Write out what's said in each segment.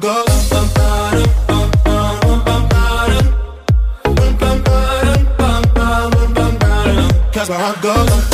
by. Cause my heart goes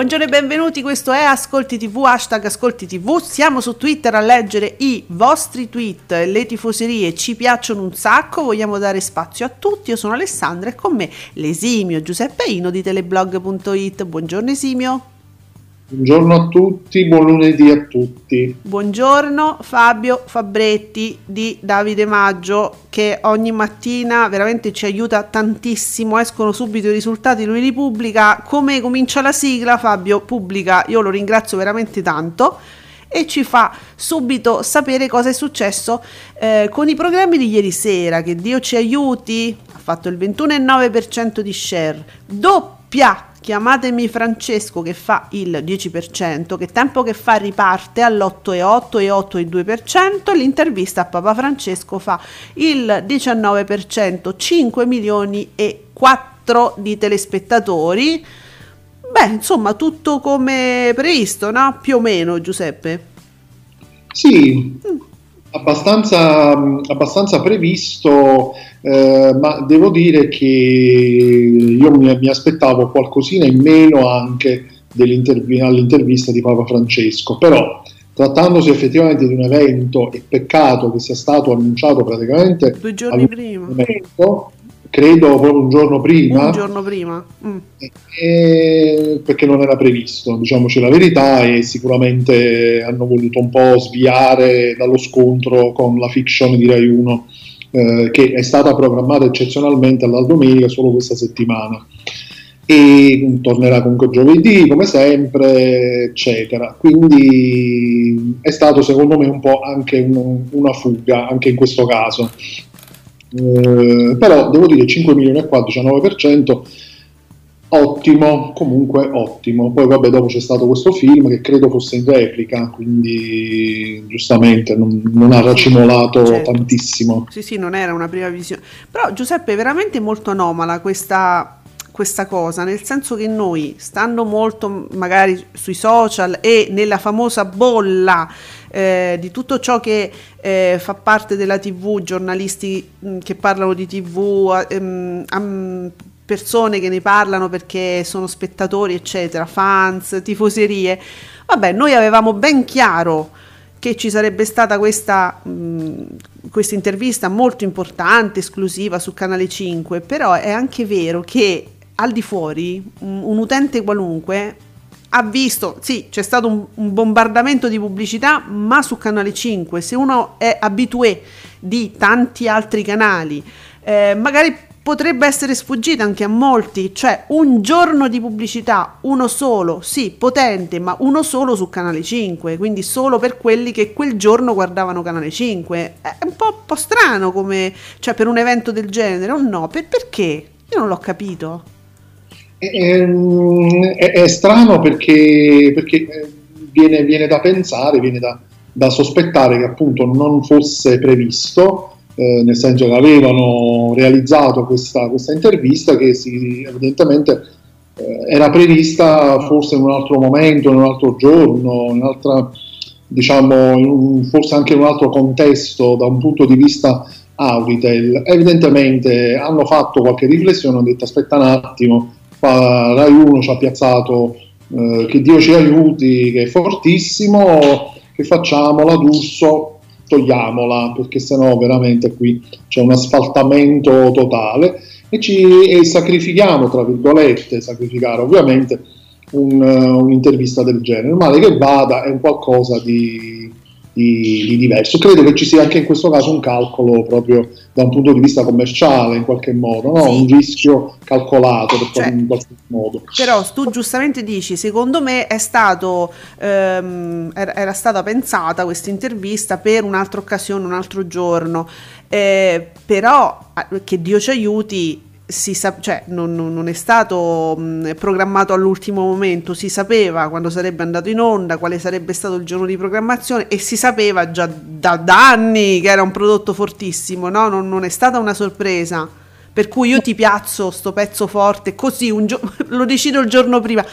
Buongiorno e benvenuti, questo è Ascolti TV, hashtag Ascolti TV. Siamo su Twitter a leggere i vostri tweet, le tifoserie ci piacciono un sacco, vogliamo dare spazio a tutti. Io sono Alessandra e con me l'esimio Giuseppe Ino di teleblog.it. Buongiorno Esimio. Buongiorno a tutti, buon lunedì a tutti. Buongiorno Fabio Fabretti di Davide Maggio che ogni mattina veramente ci aiuta tantissimo, escono subito i risultati, lui li pubblica, come comincia la sigla Fabio? Pubblica, io lo ringrazio veramente tanto. E ci fa subito sapere cosa è successo eh, con i programmi di ieri sera, che Dio ci aiuti, ha fatto il 21,9% di share, doppia chiamatemi Francesco che fa il 10%, che tempo che fa riparte all'8,8 e 8,2%, l'intervista a Papa Francesco fa il 19%, 5 milioni e 4 di telespettatori. Beh, insomma, tutto come previsto, no? Più o meno, Giuseppe. Sì, abbastanza, abbastanza previsto, eh, ma devo dire che io mi, mi aspettavo qualcosina in meno anche all'intervista di Papa Francesco, però trattandosi effettivamente di un evento e peccato che sia stato annunciato praticamente Due giorni prima. momento, credo proprio un giorno prima, Un giorno prima. Mm. eh, perché non era previsto, diciamoci la verità, e sicuramente hanno voluto un po' sviare dallo scontro con la fiction di Rai 1, eh, che è stata programmata eccezionalmente alla domenica solo questa settimana. E tornerà comunque giovedì, come sempre, eccetera. Quindi è stato secondo me un po' anche un- una fuga, anche in questo caso. Eh, però devo dire 5 milioni e qua, 19%, ottimo, comunque ottimo. Poi vabbè, dopo c'è stato questo film che credo fosse in replica, quindi giustamente non, non ha racimolato Certo. tantissimo. Sì, sì, non era una prima visione. Però Giuseppe è veramente molto anomala questa, questa cosa, nel senso che noi, stando molto magari sui social e nella famosa bolla eh, di tutto ciò che eh, fa parte della TV, giornalisti mh, che parlano di TV, ehm, am- persone che ne parlano perché sono spettatori, eccetera, fans, tifoserie. Vabbè, noi avevamo ben chiaro che ci sarebbe stata questa, mh, questa intervista molto importante, esclusiva su Canale 5, però è anche vero che al di fuori un, un utente qualunque ha visto, sì, c'è stato un, un bombardamento di pubblicità, ma su Canale 5, se uno è abitué di tanti altri canali, eh, magari potrebbe essere sfuggita anche a molti, cioè un giorno di pubblicità, uno solo, sì, potente, ma uno solo su Canale 5, quindi solo per quelli che quel giorno guardavano Canale 5. È un po', un po' strano come, cioè per un evento del genere, o no? Per- perché? Io non l'ho capito. Ehm, È, è strano perché, perché, eh, viene, viene da pensare, viene da, da sospettare che appunto non fosse previsto, eh, nel senso che avevano realizzato questa, questa intervista che si, evidentemente eh, era prevista forse in un altro momento, in un altro giorno, in un'altra, diciamo, forse anche in un altro contesto da un punto di vista Auditel, evidentemente hanno fatto qualche riflessione, hanno detto aspetta un attimo, qua Rai 1 ci ha piazzato eh, che Dio ci aiuti, che è fortissimo, che facciamo la D'Urso, togliamola, perché sennò veramente qui c'è un asfaltamento totale e, ci, e sacrifichiamo, tra virgolette, sacrificare ovviamente un, eh, un'intervista del genere. Male che vada è un qualcosa di, di- di diverso. Credo che ci sia anche in questo caso un calcolo proprio da un punto di vista commerciale, in qualche modo, no? Sì. un rischio calcolato Cioè, in qualche modo. Però tu giustamente dici, secondo me è stato, ehm, era, stata pensata questa intervista per un'altra occasione, un altro giorno, Eh, però che Dio ci aiuti, sa- cioè, non, non- è stato mh, programmato all'ultimo momento, si sapeva quando sarebbe andato in onda, quale sarebbe stato il giorno di programmazione e si sapeva già da, da anni che era un prodotto fortissimo, no? non, non è stata una sorpresa. Per cui io ti piazzo sto pezzo forte così gio- lo decido il giorno prima.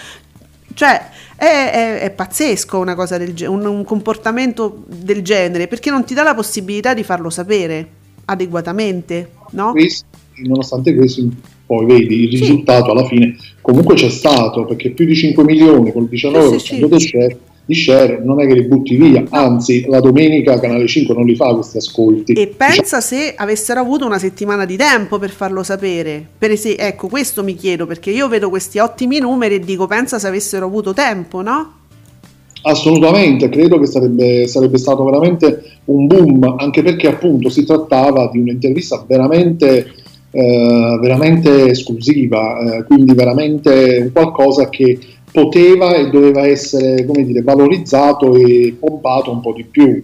Cioè, è, è- è pazzesco una cosa del genere, un, un comportamento del genere, perché non ti dà la possibilità di farlo sapere adeguatamente, no? Questo- nonostante questo, poi vedi il Sì. risultato alla fine comunque c'è stato perché più di 5 milioni col 19% Sì, sì, sì. di share, di share non è che li butti via, anzi la domenica Canale 5 non li fa questi ascolti. E pensa se avessero avuto una settimana di tempo per farlo sapere. Per esempio, ecco, questo mi chiedo perché io vedo questi ottimi numeri e dico, pensa se avessero avuto tempo, no? Assolutamente, credo che sarebbe, sarebbe stato veramente un boom, anche perché appunto si trattava di un'intervista veramente, eh, veramente esclusiva, eh, quindi veramente qualcosa che poteva e doveva essere, dire, valorizzato e pompato un po' di più.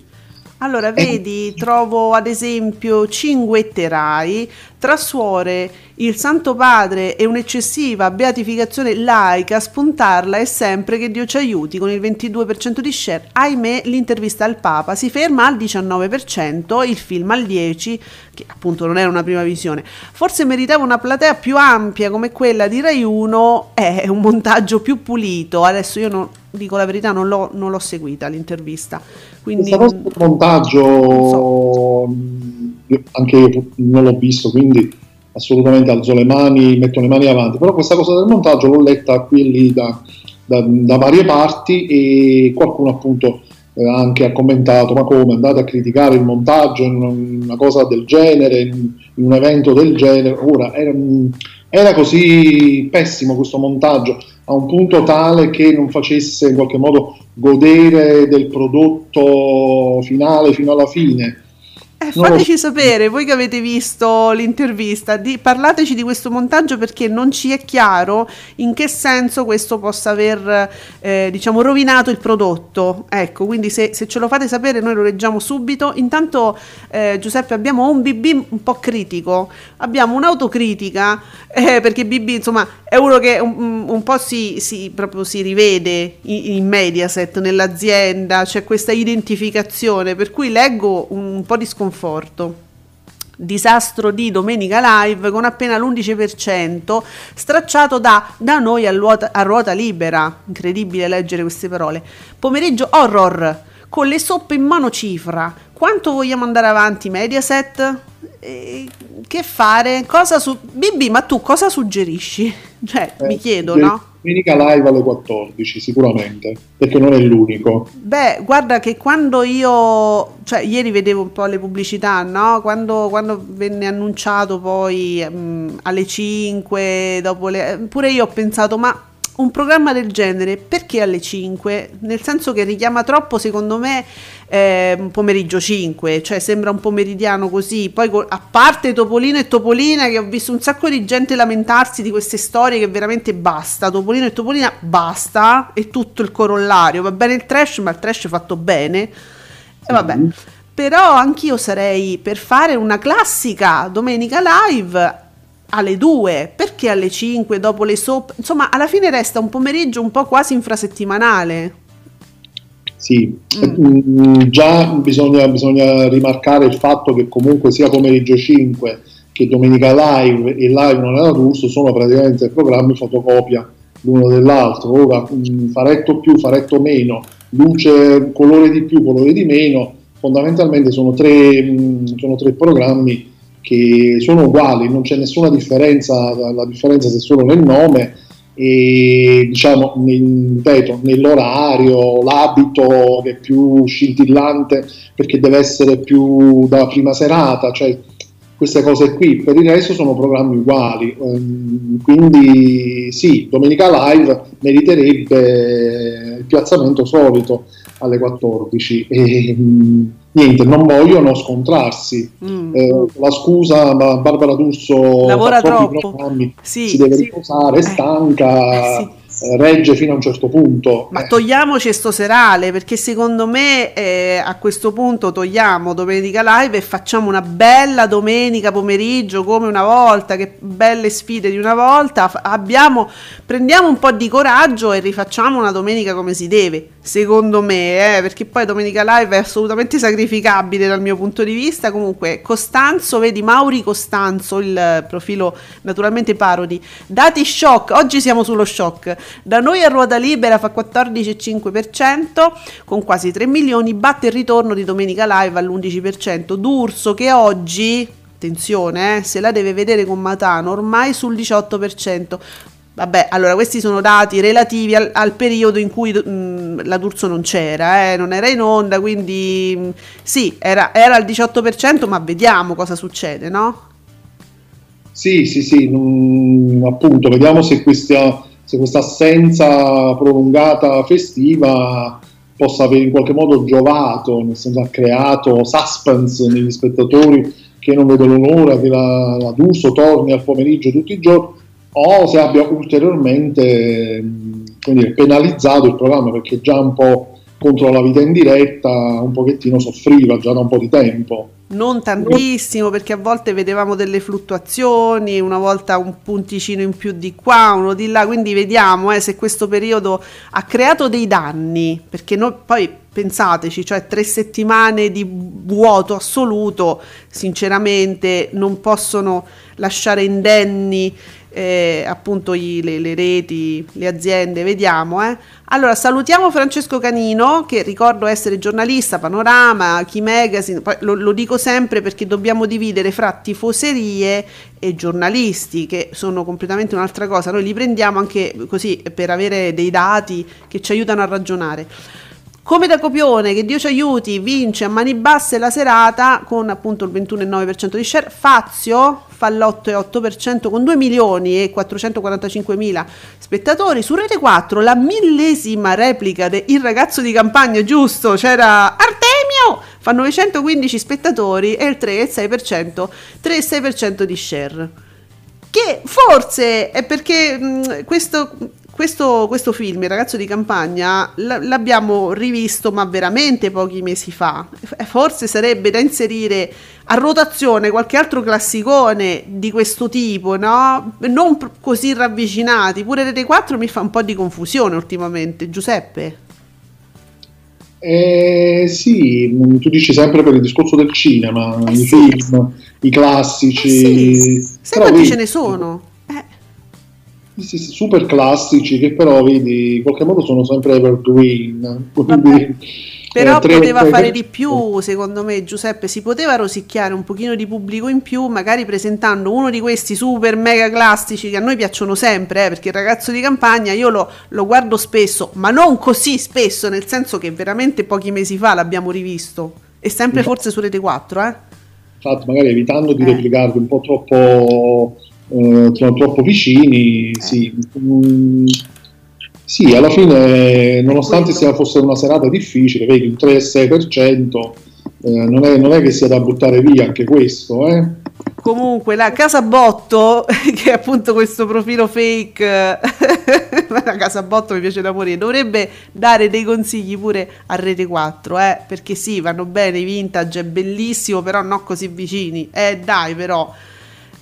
Allora, vedi, trovo ad esempio Cinguetterai, trasuore il Santo Padre e un'eccessiva beatificazione laica, spuntarla è sempre che Dio ci aiuti con il 22% di share. Ahimè, l'intervista al Papa si ferma al 19%, il film al 10%, che appunto non era una prima visione. Forse meritava una platea più ampia come quella di Rai 1, è un montaggio più pulito. Adesso io non, dico la verità, non l'ho, non l'ho seguita l'intervista. Quindi, Questa cosa del montaggio, mh, anche io non l'ho visto, quindi assolutamente alzo le mani, metto le mani avanti, però questa cosa del montaggio l'ho letta qui e lì da, da- da varie parti e qualcuno appunto eh, anche ha commentato ma come? Andate a criticare il montaggio in un- una cosa del genere, in, in un evento del genere, ora era, era così pessimo questo montaggio a un punto tale che non facesse in qualche modo godere del prodotto finale fino alla fine. Eh, fateci so. sapere, voi che avete visto l'intervista, di- parlateci di questo montaggio perché non ci è chiaro in che senso questo possa aver eh, diciamo rovinato il prodotto. Ecco, quindi se, se ce lo fate sapere noi lo leggiamo subito. Intanto eh, Giuseppe abbiamo un BB un po' critico, abbiamo un'autocritica eh, perché BB insomma è uno che un, un po' si, si- proprio si rivede in, in Mediaset, nell'azienda, c'è questa identificazione per cui leggo un po' di sconforto. Disastro di Domenica Live con appena l'11% stracciato da, da noi a ruota, a ruota libera. Incredibile leggere queste parole. Pomeriggio horror con le soppe in mano cifra. Quanto vogliamo andare avanti, Mediaset? Eh, che fare? Cosa su- BB, ma tu cosa suggerisci? Cioè, mi Eh, chiedo, de- no? Domenica live alle 14 sicuramente, perché non è l'unico. Beh, guarda che quando io, cioè ieri vedevo un po' le pubblicità, no? Quando, quando venne annunciato poi mm, alle 5, dopo le... pure io ho pensato, ma un programma del genere perché alle 5? Nel senso che richiama troppo, secondo me, eh, un pomeriggio 5, cioè sembra un pomeridiano così. Poi, a parte Topolino e Topolina, che ho visto un sacco di gente lamentarsi di queste storie che veramente basta. Topolino e Topolina basta, e tutto il corollario. Va bene il trash, ma il trash fatto bene. E vabbè. Però anch'io sarei per fare una classica domenica live alle 2, perché alle 5 dopo le soap? Insomma, alla fine resta un pomeriggio un po' quasi infrasettimanale. Sì, Mm, già bisogna, bisogna rimarcare il fatto che comunque sia pomeriggio 5 che domenica live e live non era d'urso sono praticamente programmi fotocopia l'uno dell'altro. Ora, mm, faretto più, faretto meno, luce, colore di più, colore di meno, fondamentalmente sono tre, mh, sono tre programmi che sono uguali, non c'è nessuna differenza, la differenza è solo nel nome e diciamo nel- ripeto, nell'orario, l'abito che è più scintillante perché deve essere più da prima serata, cioè queste cose qui, per il resto sono programmi uguali, Ehm, quindi sì, Domenica Live meriterebbe il piazzamento solito alle 14 e mh, niente, non vogliono scontrarsi. Mm. Eh, la scusa, ma Barbara D'Urso Lavora troppo. programmi, Sì, si deve sì. riposare, è Eh, stanca, eh, sì. Eh, regge fino a un certo punto. Ma togliamoci sto serale perché secondo me eh, a questo punto togliamo domenica live e facciamo una bella domenica pomeriggio come una volta, che belle sfide di una volta. Abbiamo, prendiamo un po' di coraggio e rifacciamo una domenica come si deve, secondo me, eh, perché poi domenica live è assolutamente sacrificabile dal mio punto di vista. Comunque, Costanzo, vedi Mauri Costanzo, il profilo naturalmente parodi. Dati shock, oggi siamo sullo shock. Da noi a ruota libera fa 14,5% con quasi 3 milioni, batte il ritorno di Domenica Live all'11%. D'Urso che oggi, attenzione, eh, se la deve vedere con Matano, ormai sul 18%. Vabbè, allora questi sono dati relativi al, al periodo in cui mh, la D'Urso non c'era, eh, non era in onda, quindi mh, sì, era, era al 18%, ma vediamo cosa succede, no? Sì, sì, sì, non- appunto, vediamo se questa, se questa assenza prolungata festiva possa aver in qualche modo giovato, nel senso ha creato suspense negli spettatori che non vedono l'ora che la, la D'Urso torni al pomeriggio tutti i giorni, o se abbia ulteriormente dire, penalizzato il programma perché già un po' contro la vita in diretta un pochettino soffriva già da un po' di tempo. Non tantissimo perché a volte vedevamo delle fluttuazioni, una volta un punticino in più di qua, uno di là, quindi vediamo eh, se questo periodo ha creato dei danni, perché noi poi pensateci, cioè tre settimane di vuoto assoluto, sinceramente non possono lasciare indenni eh, appunto i- le, le reti, le aziende, vediamo. Eh. Allora salutiamo Francesco Canino che ricordo essere giornalista, Panorama, Key Magazine, lo, lo dico sempre perché dobbiamo dividere fra tifoserie e giornalisti che sono completamente un'altra cosa, noi li prendiamo anche così per avere dei dati che ci aiutano a ragionare. Come da copione, che Dio ci aiuti, vince a mani basse la serata con appunto il 21,9% di share. Fazio fa l'8,8% con 2 milioni e 445 mila spettatori. Su Rete 4 la millesima replica de Il ragazzo di campagna, giusto? C'era Artemio! Fa 915 spettatori e il 3,6%, 3,6% di share che forse è perché mh, questo, questo, questo film, Il ragazzo di campagna, l'abbiamo rivisto ma veramente pochi mesi fa. F- Forse sarebbe da inserire a rotazione qualche altro classicone di questo tipo, no? Non così ravvicinati. Pure Rete 4 mi fa un po' di confusione ultimamente, Giuseppe. Eh, sì, mh, tu dici sempre per il discorso del cinema, Eh i sì. film, i classici, Eh sì, però quanti vedi- ce ne sono? Sì, sì, super classici che però vedi in qualche modo sono sempre evergreen. Quindi, Però eh, tre- poteva tre- fare di più, secondo me, Giuseppe. Si poteva rosicchiare un pochino di pubblico in più, magari presentando uno di questi super mega classici che a noi piacciono sempre, eh, perché il ragazzo di campagna io lo, lo guardo spesso, ma non così spesso, nel senso che veramente pochi mesi fa l'abbiamo rivisto. E sempre forse su Rete 4, eh? Infatti, magari evitando di Eh. replicarli un po' troppo, eh, tro- troppo vicini, sì. Mm, sì, alla fine, nonostante sia, fosse una serata difficile, vedi un 3-6%, eh, non, è, non è che sia da buttare via anche questo, eh. Comunque, la Casa Botto, che è appunto questo profilo fake, la Casa Botto mi piace da morire, dovrebbe dare dei consigli pure a Rete 4, eh, perché sì, vanno bene i vintage, è bellissimo, però non così vicini. Eh, dai, però.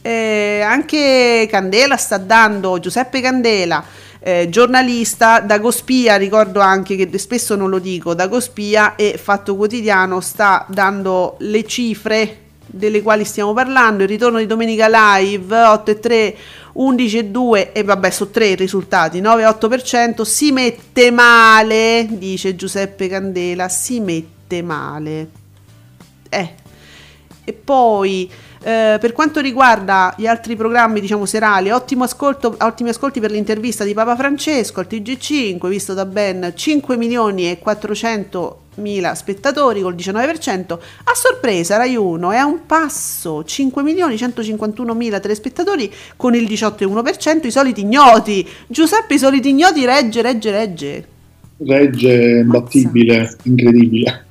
Eh, anche Candela sta dando, Giuseppe Candela, eh, giornalista, Dagospia, ricordo anche che spesso non lo dico, Dagospia e Fatto Quotidiano sta dando le cifre delle quali stiamo parlando, il ritorno di Domenica Live 8 e 3, 11 e 2 e vabbè sono tre i risultati, 9 e 8%, si mette male, dice Giuseppe Candela, si mette male. Eh. E poi eh, per quanto riguarda gli altri programmi, diciamo serali, ottimo ascolto, ottimi ascolti per l'intervista di Papa Francesco al TG5, visto da ben 5 milioni e 400 mila spettatori col 19%. A sorpresa, Rai 1 è a un passo 5 milioni 151 mila telespettatori con il 18,1%. I soliti ignoti, Giuseppe, i soliti ignoti regge, regge, regge. Regge imbattibile, incredibile.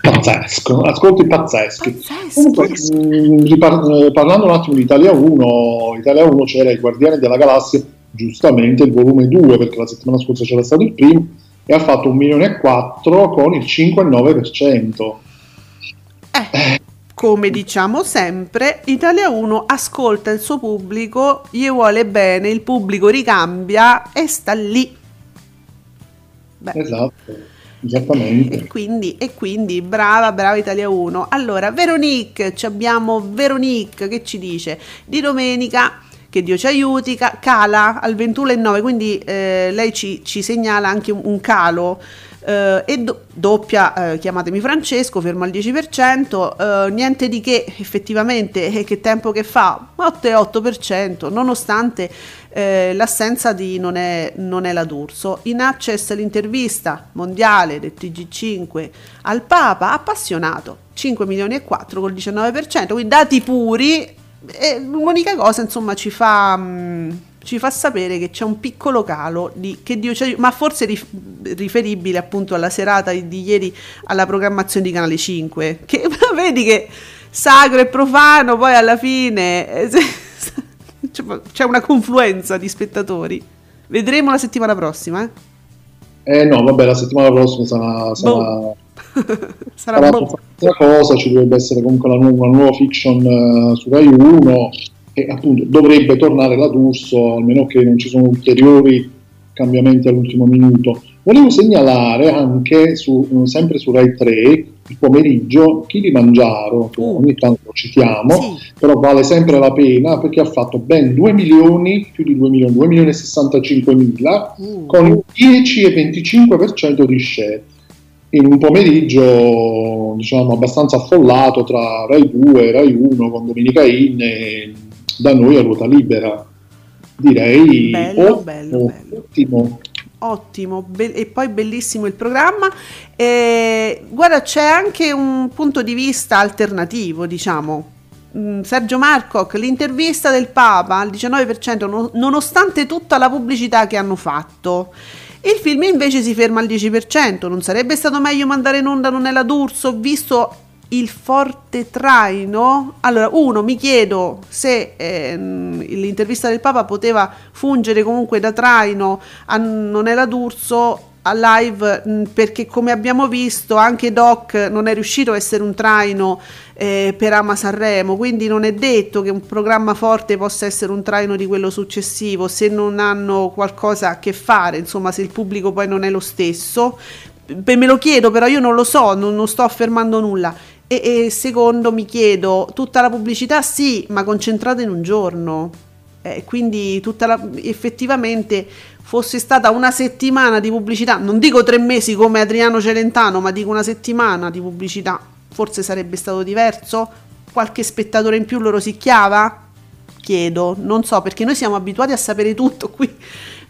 Pazzesco, ascolti pazzeschi. Pazzeschi. Comunque, mh, ripar- eh, parlando un attimo di Italia 1, Italia 1 c'era i Guardiani della Galassia, giustamente il volume 2, perché la settimana scorsa c'era stato il primo, e ha fatto un milione e 4 con il 5,9%. Eh, come diciamo sempre, Italia 1 ascolta il suo pubblico, gli vuole bene, il pubblico ricambia e sta lì. Beh. Esatto, esattamente. E quindi, e quindi brava, brava Italia 1. Allora, Veronique, abbiamo Veronique che ci dice di domenica che Dio ci aiuti, ca- cala al 21,9, quindi eh, lei ci, ci segnala anche un, un calo. Eh, e do- doppia, eh, chiamatemi Francesco, fermo al 10%, eh, niente di che effettivamente, eh, che tempo che fa, 8,8%, nonostante eh, l'assenza di non è, non è la D'Urso. In access l'intervista mondiale del TG5 al Papa, appassionato, 5 milioni e 4 col 19%, quindi dati puri, e l'unica cosa insomma ci fa... mm, ci fa sapere che c'è un piccolo calo di, che Dio ci ma forse rif- riferibile appunto alla serata di ieri alla programmazione di Canale 5 che vedi che sacro e profano poi alla fine eh, se- c'è- una confluenza di spettatori vedremo la settimana prossima eh? Eh no, vabbè, la settimana prossima sarà, sarà, Boh. sarà sarà boh. cosa, ci dovrebbe essere comunque la nu- una nuova fiction eh, su Rai 1 e appunto dovrebbe tornare la D'Urso, almeno che non ci sono ulteriori cambiamenti all'ultimo minuto. Volevo segnalare anche, su, eh, sempre su Rai 3, il pomeriggio, Kilimangiaro, che Uh. ogni tanto lo citiamo, Sì. però vale sempre la pena perché ha fatto ben 2 milioni, più di 2 milioni, 2 milioni e 65 mila, Uh. con il 10 e 25% di share in un pomeriggio diciamo abbastanza affollato tra Rai 2 e Rai 1 con Domenica In e da noi a ruota libera direi Bello, ottimo, bello, bello. ottimo. Ottimo, be- e poi bellissimo il programma. E, guarda, c'è anche un punto di vista alternativo, diciamo. Mm, Sergio Marcoc, l'intervista del Papa al 19%, no- nonostante tutta la pubblicità che hanno fatto. Il film invece si ferma al 10%. Non sarebbe stato meglio mandare in onda Non è la D'Urso, visto il forte traino? Allora, uno, mi chiedo se ehm, l'intervista del Papa poteva fungere comunque da traino a Non è la D'Urso a live perché come abbiamo visto anche Doc non è riuscito a essere un traino eh, per Ama Sanremo. Quindi non è detto che un programma forte possa essere un traino di quello successivo se non hanno qualcosa a che fare insomma se il pubblico poi non è lo stesso. Me lo chiedo però io non lo so non, non sto affermando nulla e, e secondo mi chiedo tutta la pubblicità sì ma concentrata in un giorno eh, quindi tutta la, effettivamente fosse stata una settimana di pubblicità, non dico tre mesi come Adriano Celentano, ma dico una settimana di pubblicità, forse sarebbe stato diverso? Qualche spettatore in più lo rosicchiava? Chiedo, non so, perché noi siamo abituati a sapere tutto qui,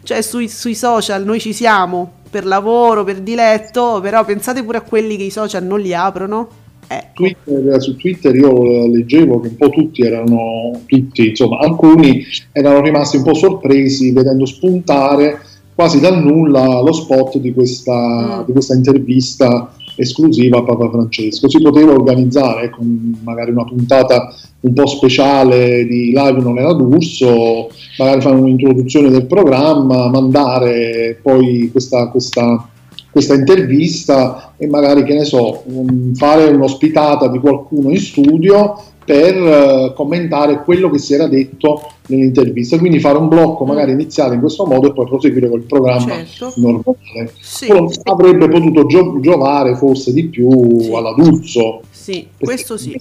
cioè sui, sui social noi ci siamo per lavoro, per diletto, però pensate pure a quelli che i social non li aprono. Ecco. Twitter, su Twitter io leggevo che un po' tutti erano, tutti, insomma, alcuni erano rimasti un po' sorpresi vedendo spuntare quasi dal nulla lo spot di questa, Mm. di questa intervista esclusiva a Papa Francesco. Si poteva organizzare con magari una puntata un po' speciale di live non era d'Urso, magari fare un'introduzione del programma, mandare poi questa, questa questa intervista e magari, che ne so, um, fare un'ospitata di qualcuno in studio per eh, commentare quello che si era detto nell'intervista, quindi fare un blocco magari iniziale in questo modo e poi proseguire col programma Certo. normale. Sì, Quello avrebbe potuto gio- giovare forse di più Sì. alla D'Urso, sì. Sì, questo sì.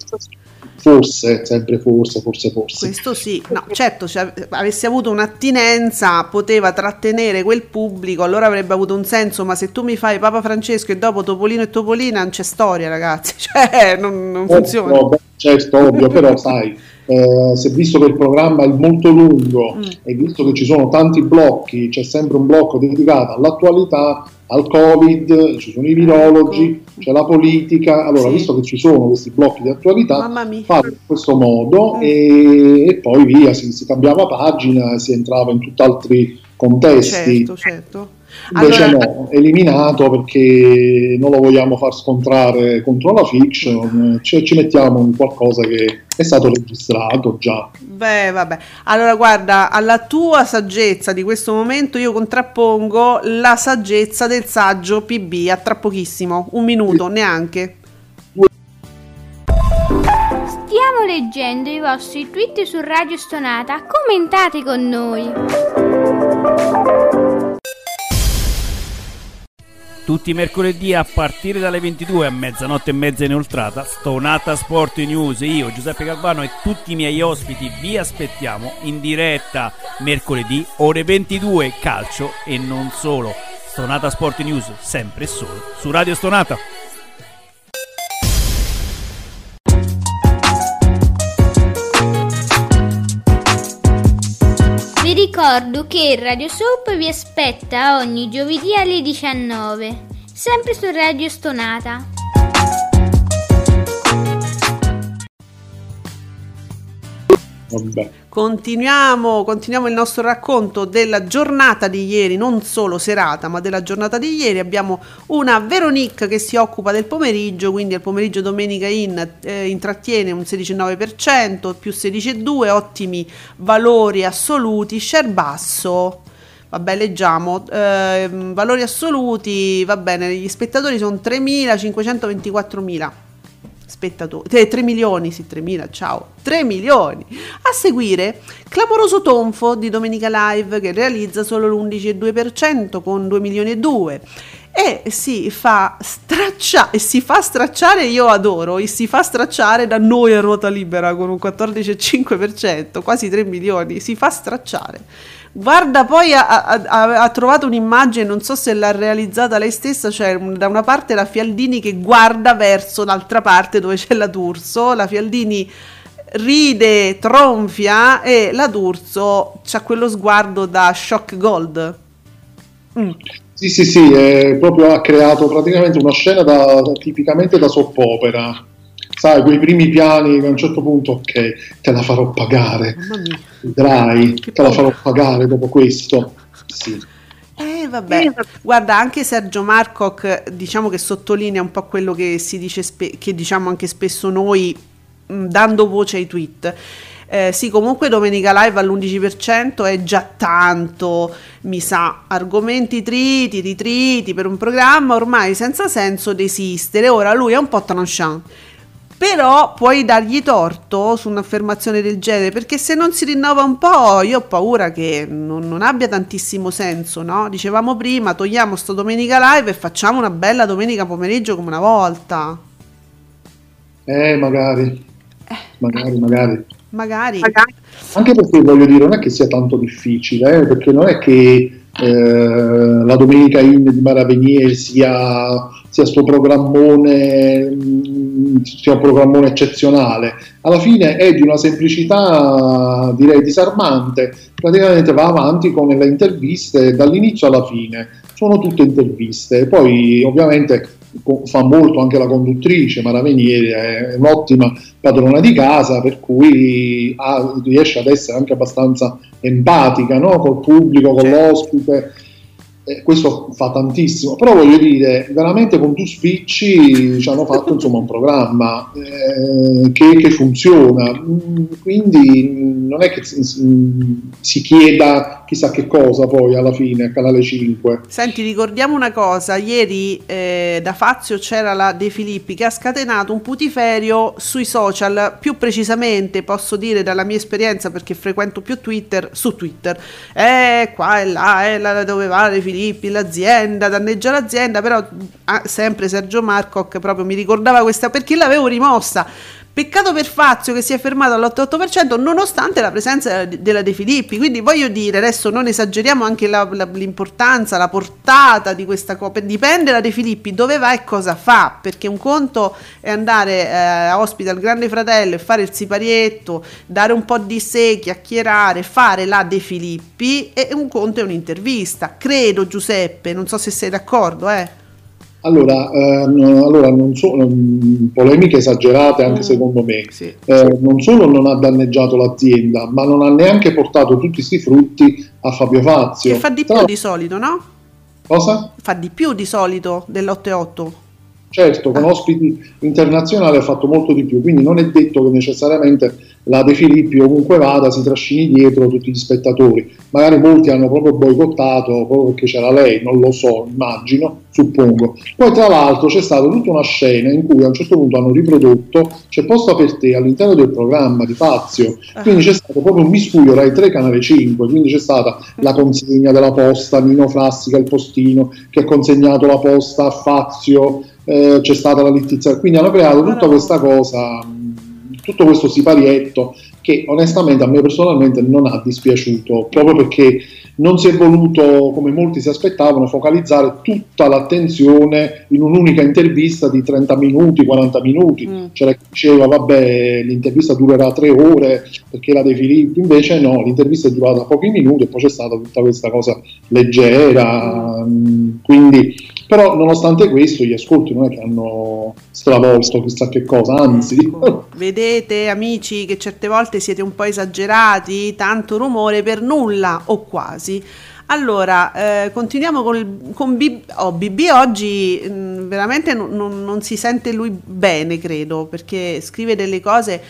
Forse, sempre forse, forse, forse. Questo sì, no, certo, se avessi avuto un'attinenza poteva trattenere quel pubblico, allora avrebbe avuto un senso, ma se tu mi fai Papa Francesco e dopo Topolino e Topolina non c'è storia ragazzi, cioè non, non Oh, funziona. no, beh, certo, ovvio, però sai, eh, se visto che il programma è molto lungo Mm. e visto che ci sono tanti blocchi, c'è sempre un blocco dedicato all'attualità, al Covid, ci sono i virologi, c'è la politica, allora Sì. visto che ci sono questi blocchi di attualità, farlo in questo modo Mm. e, e poi via, si, si cambiava pagina si entrava in tutt'altri contesti. Certo, certo. Invece Allora, no, eliminato perché non lo vogliamo far scontrare contro la fiction, ci, ci mettiamo in qualcosa che è stato registrato già. Beh, vabbè. Allora, guarda, alla tua saggezza di questo momento io contrappongo la saggezza del saggio PB a tra pochissimo, un minuto neanche. Stiamo leggendo i vostri tweet su Radio Stonata. Commentate con noi. Tutti i mercoledì a partire dalle 22 a mezzanotte e mezza inoltrata, Stonata Sport News, io Giuseppe Calvano e tutti i miei ospiti vi aspettiamo in diretta mercoledì ore 22 calcio e non solo. Stonata Sport News sempre e solo su Radio Stonata. Ricordo che Radio Soap vi aspetta ogni giovedì alle 19, sempre su Radio Stonata. Vabbè. Continuiamo, continuiamo il nostro racconto della giornata di ieri, non solo serata, ma della giornata di ieri. Abbiamo una Veronique che si occupa del pomeriggio, quindi al pomeriggio domenica in eh, intrattiene un 16,9%, più 16,2%, ottimi valori assoluti, share basso. Vabbè, leggiamo. ehm, valori assoluti, va bene, gli spettatori sono 3.524.000 spettatori, eh, 3 milioni, sì, 3.000, ciao, 3 milioni. A seguire, clamoroso tonfo di Domenica Live che realizza solo l'11,2% con 2 milioni e 2 e si fa stracciare, si fa stracciare, io adoro, e si fa stracciare da noi a ruota libera con un 14,5%, quasi 3 milioni, si fa stracciare. Guarda, poi ha, ha- ha- trovato un'immagine, non so se l'ha realizzata lei stessa, cioè da una parte la Fialdini che guarda verso l'altra parte dove c'è la D'Urso, la Fialdini ride, tronfia e la D'Urso ha quello sguardo da shock gold. Mm. Sì, sì, sì, proprio ha creato praticamente una scena da- tipicamente da soppopera. Sai, quei primi piani che a un certo punto, ok, te la farò pagare, vedrai, te la farò pagare dopo questo. Sì. Eh, vabbè. Guarda, anche Sergio Marcoc, diciamo che sottolinea un po' quello che si dice, spe- che diciamo anche spesso noi, mh, dando voce ai tweet. Eh, sì, comunque Domenica Live all'11% è già tanto, mi sa, argomenti triti, ritriti per un programma ormai senza senso desistere. Ora lui è un po' tranchant. Però puoi dargli torto su un'affermazione del genere, perché se non si rinnova un po', io ho paura che non, non abbia tantissimo senso, no? Dicevamo prima, togliamo sto domenica live e facciamo una bella domenica pomeriggio come una volta. Eh, magari, magari, magari. Magari. Anche perché voglio dire, non è che sia tanto difficile, eh, perché non è che eh, la Domenica In di Maravenier sia, sia sto programmone, sia un programmone eccezionale. Alla fine è di una semplicità, direi, disarmante. Praticamente va avanti con le interviste dall'inizio alla fine. Sono tutte interviste. Poi, ovviamente, fa molto anche la conduttrice Maravenieri, è un'ottima padrona di casa, per cui ha- riesce ad essere anche abbastanza empatica no? col pubblico, con l'ospite. Eh, questo fa tantissimo, però voglio dire, veramente con due spicci ci hanno fatto insomma un programma eh, che, che funziona, Mm, quindi non è che si, si chieda chissà che cosa poi alla fine Canale 5. Senti, ricordiamo una cosa, ieri eh, da Fazio c'era la De Filippi che ha scatenato un putiferio sui social, più precisamente posso dire dalla mia esperienza perché frequento più Twitter, su Twitter, eh qua e là, eh, là dove va De Filippi, l'azienda, danneggia l'azienda, però ah, sempre Sergio Marcoc proprio mi ricordava questa perché l'avevo rimossa. Peccato per Fazio che si è fermato all'88% nonostante la presenza della De Filippi, quindi voglio dire, adesso non esageriamo anche la- la- l'importanza, la portata di questa cosa, dipende da De Filippi dove va e cosa fa, perché un conto è andare eh, ospite al Grande Fratello e fare il siparietto, dare un po' di sé, chiacchierare, fare la De Filippi e un conto è un'intervista, credo Giuseppe, non so se sei d'accordo, eh. Allora, ehm, allora non so, polemiche esagerate anche Mm, secondo me. sì. Eh, non solo non ha danneggiato l'azienda, ma non ha neanche portato tutti questi frutti a Fabio Fazio. Che fa di Tra- più di solito, no? Cosa? Fa di più di solito dell'8-8. Certo, con ospiti internazionali ha fatto molto di più, quindi non è detto che necessariamente la De Filippi ovunque vada si trascini dietro tutti gli spettatori. Magari molti hanno proprio boicottato proprio perché c'era lei, non lo so, immagino, suppongo. Poi tra l'altro c'è stata tutta una scena in cui a un certo punto hanno riprodotto C'è posto per te all'interno del programma di Fazio, quindi c'è stato proprio un miscuglio Rai 3 Canale 5, quindi c'è stata la consegna della posta, Nino Frassica, il postino che ha consegnato la posta a Fazio, eh, c'è stata la littizia, quindi hanno creato tutta questa cosa, tutto questo siparietto che onestamente a me personalmente non ha dispiaciuto, proprio perché non si è voluto, come molti si aspettavano, focalizzare tutta l'attenzione in un'unica intervista di 30 minuti, 40 minuti. Mm. C'era chi diceva, vabbè, l'intervista durerà tre ore perché la De Filippi, invece no, l'intervista è durata pochi minuti e poi c'è stata tutta questa cosa leggera, mm, quindi però nonostante questo gli ascolti non è che hanno stravolto chissà che cosa, anzi Ecco, Vedete amici che certe volte siete un po' esagerati, tanto rumore per nulla o quasi. Allora, eh, continuiamo con, con BB, oh, BB oggi mh, veramente non, non- non si sente lui bene, credo, perché scrive delle cose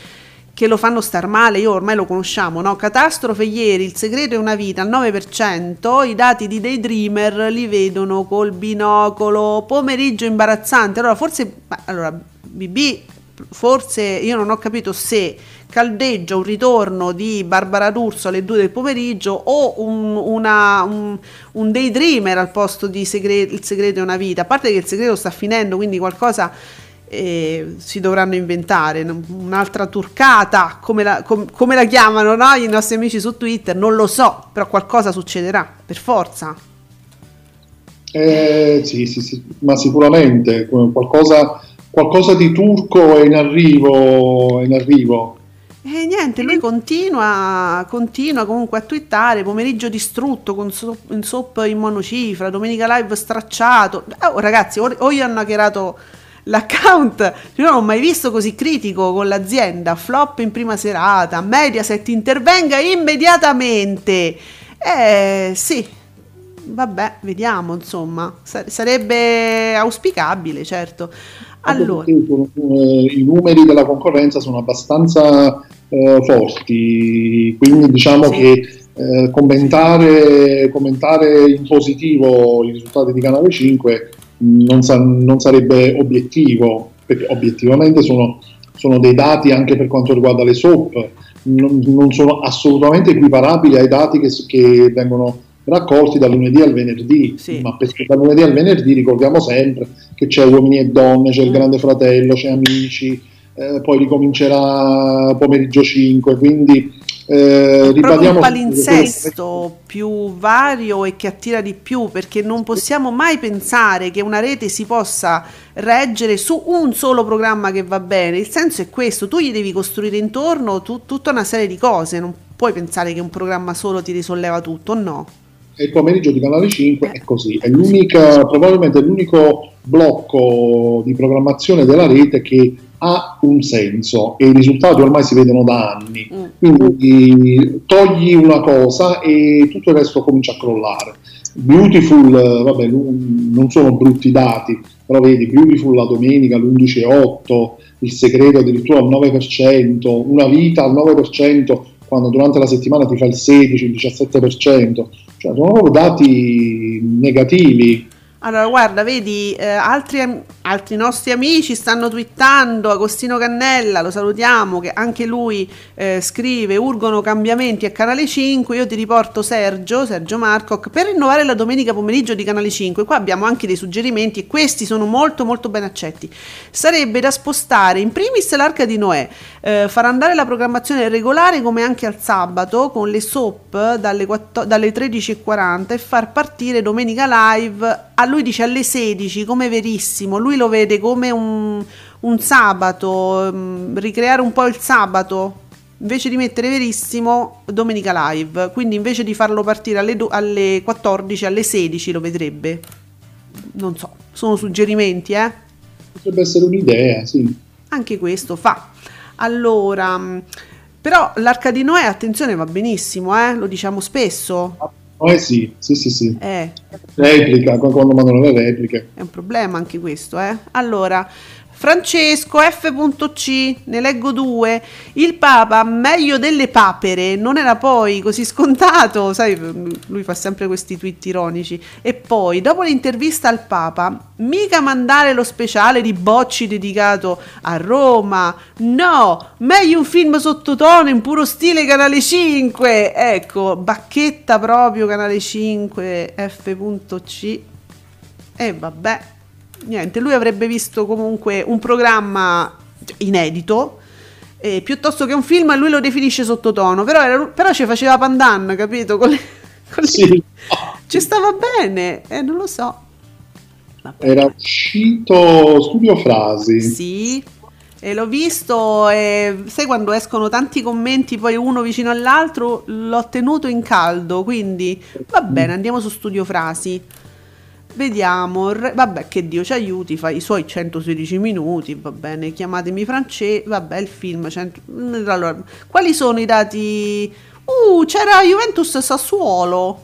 che lo fanno star male, io ormai lo conosciamo, no? Catastrofe ieri, il segreto è una vita al 9%, i dati di Daydreamer li vedono col binocolo, pomeriggio imbarazzante. Allora, forse, allora, BB, forse io non ho capito se caldeggia un ritorno di Barbara D'Urso alle 2 del pomeriggio o un, una- un, un daydreamer al posto di segre- il segreto è una vita. A parte che il segreto sta finendo, quindi qualcosa eh, si dovranno inventare, un'altra turcata, come la, com- come la chiamano no? i nostri amici su Twitter, non lo so, però qualcosa succederà, per forza. Eh, sì, sì, sì, ma sicuramente eh, qualcosa, qualcosa di turco è in arrivo, è in arrivo. E niente, lui continua, continua comunque a twittare, pomeriggio distrutto con soap, in monocifra, domenica live stracciato. Eh, oh, ragazzi, o, o gli hanno hackerato l'account, io non ho mai visto così critico con l'azienda, flop in prima serata, Mediaset intervenga immediatamente. Eh sì, vabbè, vediamo insomma, Sa- sarebbe auspicabile, certo. Allora, eh, I numeri della concorrenza sono abbastanza eh, forti, quindi diciamo Sì. che eh, commentare, commentare in positivo i risultati di Canale 5 mh, non, sa- non sarebbe obiettivo, perché obiettivamente sono, sono dei dati anche per quanto riguarda le soap, non, non sono assolutamente equiparabili ai dati che, che vengono raccolti dal lunedì al venerdì, Sì. ma perché dal lunedì al venerdì ricordiamo sempre che c'è uomini e donne, c'è il Mm. grande fratello, c'è amici, eh, poi ricomincerà pomeriggio 5, quindi eh, ribadiamo un palinsesto più vario e che attira di più perché non possiamo mai pensare che una rete si possa reggere su un solo programma che va bene. Il senso è questo tu gli devi costruire intorno tu- tutta una serie di cose non puoi pensare che un programma solo ti risolleva tutto no. E il pomeriggio di Canale 5 è così, è l'unica, probabilmente l'unico blocco di programmazione della rete che ha un senso e i risultati ormai si vedono da anni. Mm. Quindi togli una cosa e tutto il resto comincia a crollare. Beautiful, eh, vabbè, non sono brutti dati, però vedi, Beautiful la domenica l'11,8, il segreto addirittura al 9%, una vita al 9%, quando durante la settimana ti fa il 16, il 17%, cioè sono proprio dati negativi. Allora, guarda, vedi, eh, altri, altri nostri amici stanno twittando, Agostino Cannella, lo salutiamo, che anche lui eh, scrive, urgono cambiamenti a Canale 5, io ti riporto Sergio, Sergio Marcoc, per rinnovare la domenica pomeriggio di Canale 5. Qua abbiamo anche dei suggerimenti e questi sono molto molto ben accetti. Sarebbe da spostare in primis l'Arca di Noè, eh, far andare la programmazione regolare come anche al sabato con le soap dalle, quattro- dalle 13.40 e far partire domenica live a lui dice alle 16 come verissimo lui lo vede come un, un sabato mm, ricreare un po' il sabato invece di mettere verissimo domenica live quindi invece di farlo partire alle, do- alle 14 alle 16 lo vedrebbe non so sono suggerimenti eh Potrebbe essere un'idea, sì. anche questo fa. Allora, mh, però l'arca di Noè, attenzione, va benissimo, eh? lo diciamo spesso. Eh sì, sì, sì, sì. Eh, Replica, quando mandano le repliche. è un problema anche questo, eh. Allora, Francesco F.C, ne leggo due. Il Papa, meglio delle papere, non era poi così scontato, sai, lui fa sempre questi tweet ironici. E poi, dopo l'intervista al Papa, mica mandare lo speciale di Bocci dedicato a Roma. No, meglio un film sottotono in puro stile Canale 5. Ecco, bacchetta proprio Canale 5 F.C. E vabbè, niente, lui avrebbe visto comunque un programma inedito. eh, piuttosto che un film, lui lo definisce sottotono. Però, era- però ci faceva pandan, capito? Con le- con le- Sì. Ci stava bene, eh, non lo so. Vabbè. Era uscito Studio Frasi. Sì, e l'ho visto e sai quando escono tanti commenti poi uno vicino all'altro, l'ho tenuto in caldo, quindi va bene, andiamo su Studio Frasi. Vediamo, re- vabbè che Dio ci aiuti, fa i suoi 116 minuti, va bene, chiamatemi francese, vabbè il film, 100 mm, allora, quali sono i dati? Uh, c'era Juventus Sassuolo,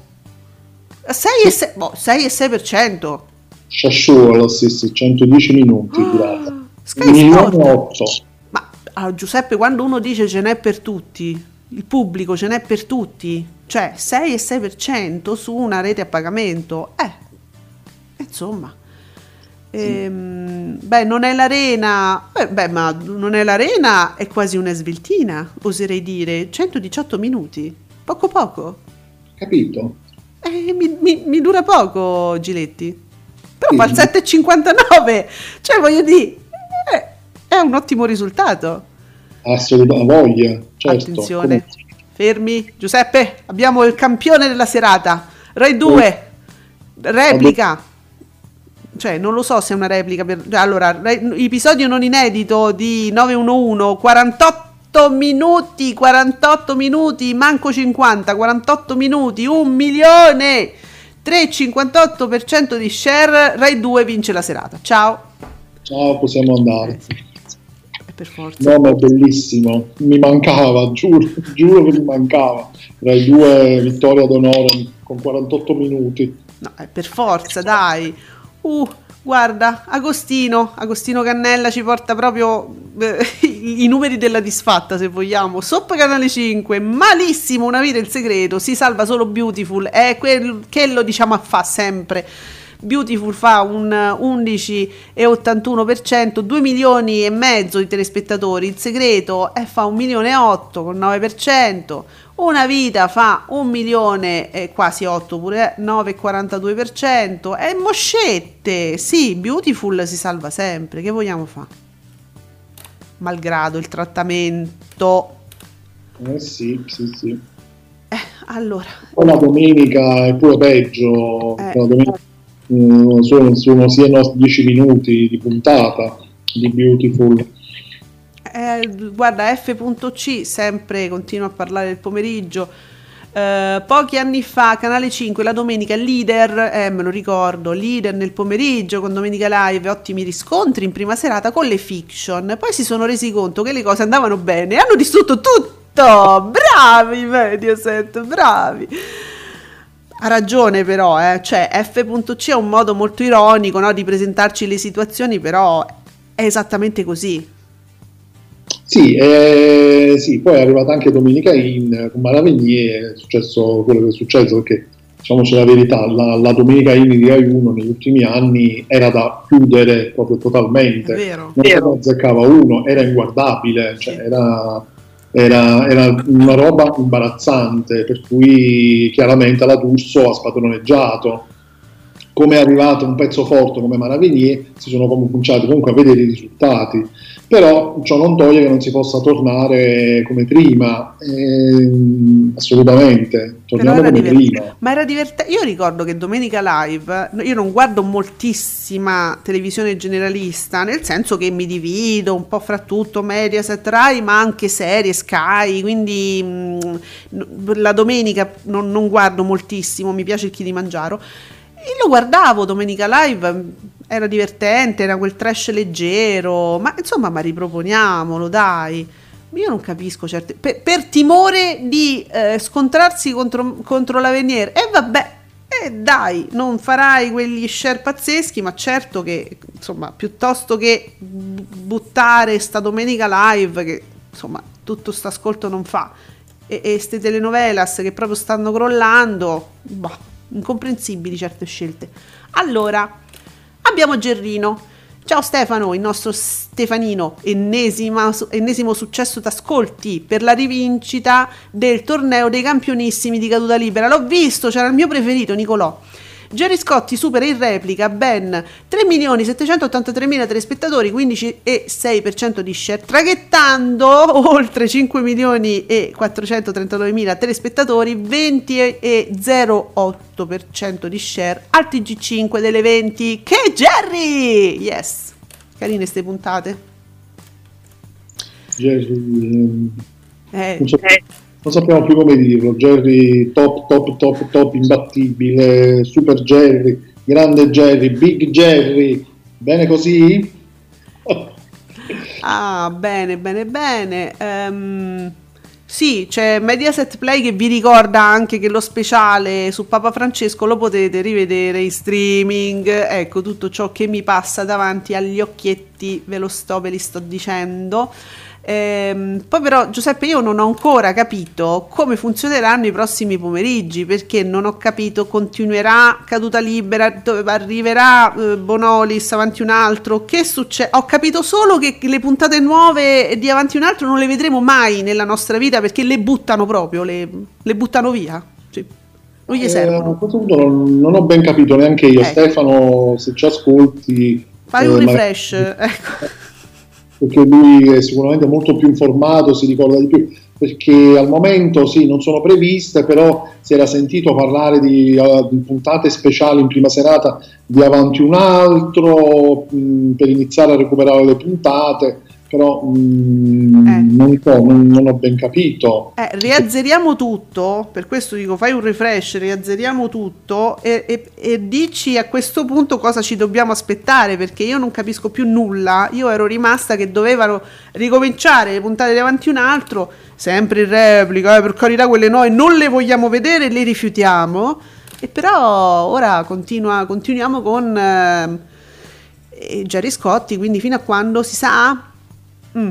6 e, se- boh, 6 e 6%. Sassuolo, sì, sì, 110 minuti durata. Ah, Sky Milione Sport. 8. Ma allora, Giuseppe, quando uno dice ce n'è per tutti, il pubblico ce n'è per tutti, cioè 6 e 6% su una rete a pagamento, eh, insomma. Ehm, beh, non è l'arena, eh, beh, ma non è l'arena, è quasi una sveltina, oserei dire, 118 minuti, poco poco. Capito? Eh, mi, mi- mi dura poco, Giletti. Però Sì. fa il 7,59. Cioè, voglio dire, eh, è un ottimo risultato. Assolutamente, voglia. Certo. Attenzione. Come- Fermi. Giuseppe, abbiamo il campione della serata. Rai 2. Replica. Cioè, non lo so se è una replica. Per... Allora, Rai- episodio non inedito di 911. 48 minuti. 48 minuti. Manco 50. 48 minuti. Un milione. 3,58% di share. Rai 2 vince la serata. Ciao. Ciao, possiamo andare. Eh, Per forza. No, ma è bellissimo. Mi mancava, giuro, giuro che mi mancava. Tra i due vittoria d'onore con 48 minuti. No, eh, per forza, dai. Uh, guarda, Agostino, Agostino Cannella ci porta proprio eh, i, numeri della disfatta, se vogliamo. Sop Canale 5, malissimo, una vita il segreto, si salva solo Beautiful, è quel che lo diciamo a fa sempre. Beautiful fa un 11,81%, 2 milioni e mezzo di telespettatori, il segreto eh, fa 1 milione e 8 con 9%, una vita fa 1 milione e quasi 8 pure, eh, 9,42%, e moscette, sì, Beautiful si salva sempre, che vogliamo fare? Malgrado il trattamento. Eh sì, sì, sì. Eh, allora, Poi la domenica è pure peggio. Eh. La domenica mm, sono, sono sia i nostri 10 minuti di puntata di Beautiful. Eh, guarda, F.C. sempre continua a parlare del pomeriggio. Eh, pochi anni fa, Canale 5, la domenica, leader, eh, me lo ricordo, leader nel pomeriggio con Domenica Live, ottimi riscontri in prima serata con le fiction. Poi si sono resi conto che le cose andavano bene e hanno distrutto tutto. Bravi Mediaset, bravi. Ha ragione però, eh, cioè F.C. è un modo molto ironico no, di presentarci le situazioni, però è esattamente così. Sì, eh, sì, poi è arrivata anche Domenica In con Maravigné, è successo quello che è successo perché diciamoci la verità, la, la Domenica In di Rai 1 negli ultimi anni era da chiudere proprio totalmente, È vero. non ne azzeccava uno, era inguardabile, cioè era, era- era una roba imbarazzante, per cui chiaramente la D'Urso ha spadroneggiato. Come è arrivato un pezzo forte come Maravigné, si sono cominciati comunque a vedere i risultati però ciò non toglie che non si possa tornare come prima, Ehm, assolutamente, torniamo come divertente. prima. Ma era divertente. Io ricordo che Domenica Live, io non guardo moltissima televisione generalista, nel senso che mi divido un po' fra tutto Mediaset, Rai, ma anche serie, Sky, quindi mh, n- la domenica non, non guardo moltissimo, mi piace il Kilimangiaro. E lo guardavo Domenica Live, era divertente, era quel trash leggero, ma insomma, ma riproponiamolo, dai. Io non capisco certe... Per, per timore di eh, scontrarsi contro, contro la Venier. E vabbè, e dai, non farai quegli share pazzeschi, ma certo che, insomma, piuttosto che buttare sta domenica live, che insomma tutto sta ascolto non fa, e, e ste telenovelas che proprio stanno crollando, bah, incomprensibili certe scelte. Allora, abbiamo Gerrino. Ciao Stefano, il nostro Stefanino, ennesima- ennesimo successo d'ascolti per la rivincita del torneo dei campionissimi di caduta libera. L'ho visto, c'era il mio preferito, Nicolò. Jerry Scotti supera in replica ben 3.783.000 telespettatori, 15,6% di share, traghettando oltre 5.439.000 telespettatori, 20,08% di share al TG5 delle 20. Che Jerry! Yes! Carine ste puntate. Jerry, ehm, Eh, non, sappiamo più come dirlo, Jerry top, top, top, top, imbattibile, super Jerry, grande Jerry, big Jerry, bene così? Ah, bene, bene, bene. Ehm, sì, c'è Mediaset Play che vi ricorda anche che lo speciale su Papa Francesco lo potete rivedere in streaming. Ecco, tutto ciò che mi passa davanti agli occhietti, ve lo sto, ve li sto dicendo. Ehm, poi però Giuseppe io non ho ancora capito come funzioneranno i prossimi pomeriggi perché non ho capito continuerà caduta libera dove arriverà eh, Bonolis avanti un altro? Che succede ho capito solo che le puntate nuove di avanti un altro non le vedremo mai nella nostra vita perché le buttano proprio le, le buttano via. Sì. non gli Eh, servono. non, non ho ben capito neanche io, Eh. Stefano, se ci ascolti... fai eh, un ma- refresh ecco perché lui è sicuramente molto più informato, si ricorda di più, perché al momento sì, non sono previste, però si era sentito parlare di, uh, di puntate speciali in prima serata di avanti un altro, mh, per iniziare a recuperare le puntate, però mh, Eh. non, so, non- non ho ben capito. Eh, riazzeriamo tutto, per questo dico fai un refresh, riazzeriamo tutto e, e- e dici a questo punto cosa ci dobbiamo aspettare perché io non capisco più nulla, io ero rimasta che dovevano ricominciare le puntate davanti un altro, sempre in replica, eh, per carità quelle noi non le vogliamo vedere, le rifiutiamo e però ora continua, continuiamo con eh, Jerry Scotti, quindi fino a quando si sa... Mm.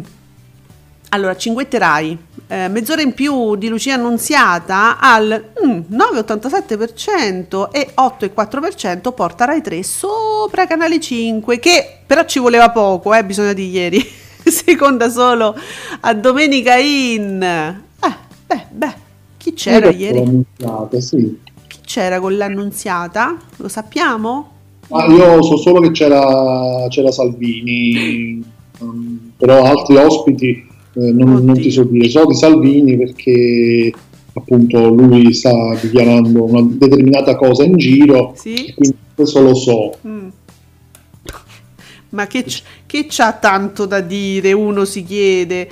Allora, cinguetterai eh, mezz'ora in più di Lucia Annunziata al mm, 9,87% e 8,4% porta Rai 3 sopra Canale 5, che però ci voleva poco, eh, bisogna di ieri, seconda solo a Domenica In. Eh, beh, beh, chi c'era Ecco ieri? sì. Chi c'era con l'Annunziata? Lo sappiamo? Ah, io so solo che c'era, c'era Salvini, però altri ospiti eh, non, non ti so dire. So di Salvini perché appunto lui sta dichiarando una determinata cosa in giro, Sì? quindi questo lo so. Mm. Ma che, che c'ha tanto da dire? Uno si chiede.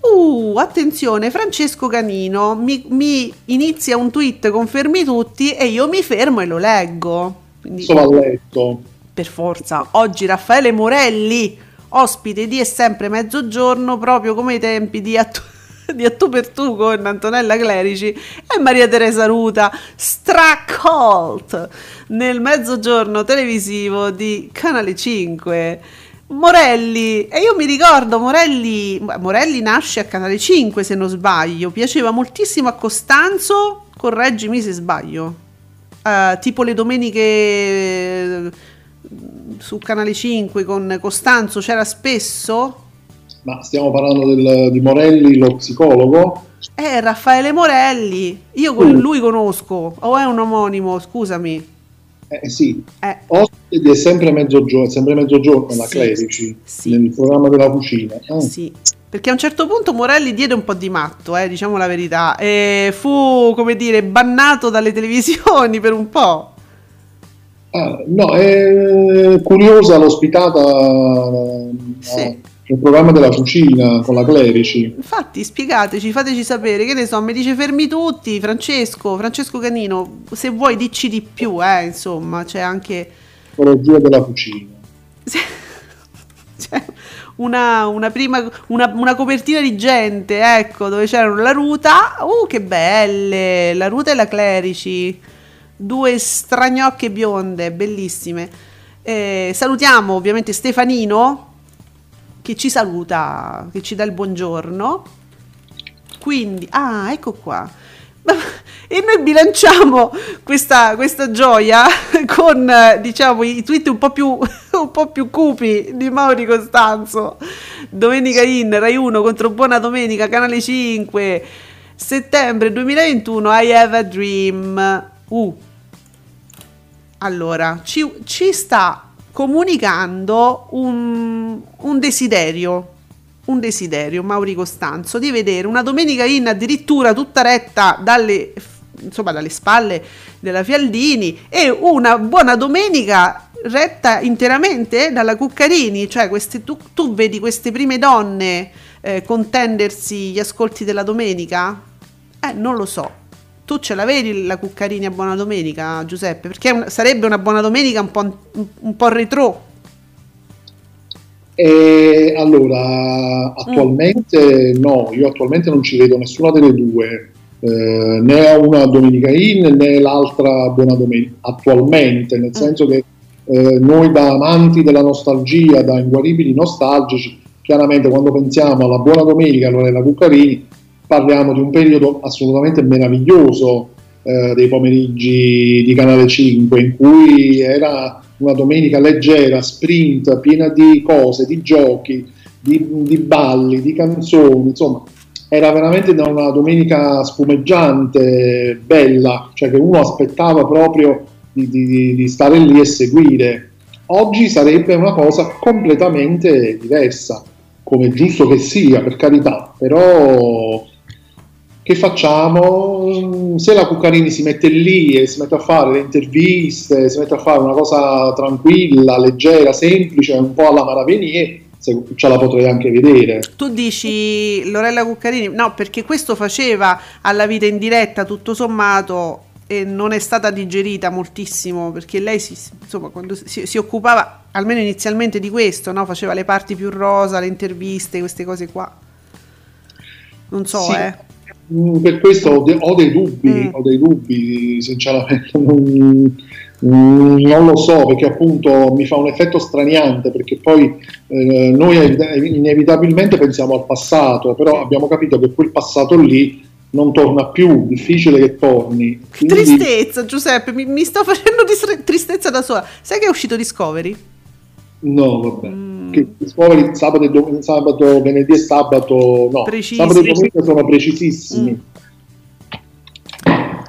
Uh, attenzione, Francesco Canino mi, mi inizia un tweet, confermi tutti, e io mi fermo e lo leggo. Quindi, Questo va letto. per forza, oggi Raffaele Morelli, ospite di È sempre mezzogiorno, proprio come i tempi di Attu, di Attu per tu con Antonella Clerici e Maria Teresa Ruta, Stracolt, nel mezzogiorno televisivo di Canale 5. Morelli, e io mi ricordo Morelli, Morelli nasce a Canale 5 se non sbaglio, piaceva moltissimo a Costanzo, correggimi se sbaglio, Eh, tipo le domeniche su Canale 5 con Costanzo c'era spesso, Ma stiamo parlando del- di Morelli, lo psicologo? eh Raffaele Morelli, io con lui conosco, o è un omonimo, scusami, Eh sì, eh, ospite è sempre mezzogiorno, è sempre mezzogiorno la Sì, Clerici, sì. nel programma della cucina. Ah, Sì, perché a un certo punto Morelli diede un po' di matto, eh, diciamo la verità, e fu, come dire, bannato dalle televisioni per un po'. Ah, no, è curiosa l'ospitata Sì. eh, nel programma della cucina con la Clerici. Infatti, spiegateci, fateci sapere, che ne so, mi dice fermi tutti, Francesco, Francesco Canino, se vuoi dici di più, eh, insomma, c'è anche... Psicologia della cucina. c'è una, una prima una, una copertina di gente, ecco, dove c'erano la Ruta, uh, che belle, la Ruta e la Clerici, due stragnocche bionde, bellissime. Eh, salutiamo ovviamente Stefanino che ci saluta, che ci dà il buongiorno. Quindi, ah, ecco qua. E noi bilanciamo questa, questa gioia con diciamo i tweet un po' più, un po' più cupi di Mauri Costanzo. Domenica in Rai 1 contro Buona Domenica, Canale 5, settembre 2021. I have a dream. Uh. Allora, ci, ci sta comunicando un, un desiderio un desiderio, Mauri Costanzo, di vedere una domenica in addirittura tutta retta dalle, insomma, dalle spalle della Fialdini e una buona domenica retta interamente dalla Cuccarini, cioè queste, tu, tu vedi queste prime donne eh, contendersi gli ascolti della domenica? Eh, non lo so. Tu ce la vedi la Cuccarini a buona domenica, Giuseppe? Perché un- sarebbe una buona domenica un po', un, un po' retro. E allora, attualmente no, io attualmente non ci vedo nessuna delle due, eh, né una Domenica In né l'altra Buona Domenica, attualmente, nel senso che eh, noi da amanti della nostalgia, da inguaribili nostalgici, chiaramente quando pensiamo alla Buona Domenica, Lorella Cuccarini, parliamo di un periodo assolutamente meraviglioso eh, dei pomeriggi di Canale 5, in cui era una domenica leggera, sprint, piena di cose, di giochi, di, di balli, di canzoni, insomma, era veramente una domenica spumeggiante, bella, cioè che uno aspettava proprio di, di- di stare lì e seguire. Oggi sarebbe una cosa completamente diversa, come giusto che sia, per carità, però che facciamo? Se la Cuccarini si mette lì e si mette a fare le interviste, si mette a fare una cosa tranquilla, leggera, semplice, un po' alla Maravenier, se ce la potrei anche vedere. Tu dici Lorella Cuccarini, no, perché questo faceva alla vita in diretta tutto sommato e non è stata digerita moltissimo perché lei si, insomma, quando si, si occupava almeno inizialmente di questo, no? faceva le parti più rosa, le interviste, queste cose qua. Non so, Sì. eh. Mm, Per questo ho, de- ho dei dubbi, Mm. ho dei dubbi, sinceramente. Non, mm, non lo so perché appunto mi fa un effetto straniante perché poi eh, noi ev- inevitabilmente pensiamo al passato, però abbiamo capito che quel passato lì non torna più, difficile che torni. Quindi- tristezza, Giuseppe, mi, mi sto facendo distre- tristezza da sola. Sai che è uscito Discovery? No, vabbè. Mm. Che Discovery sabato, e dom- sabato, venerdì e sabato, no, Precisi. sabato e domenica sono precisissimi. Mm.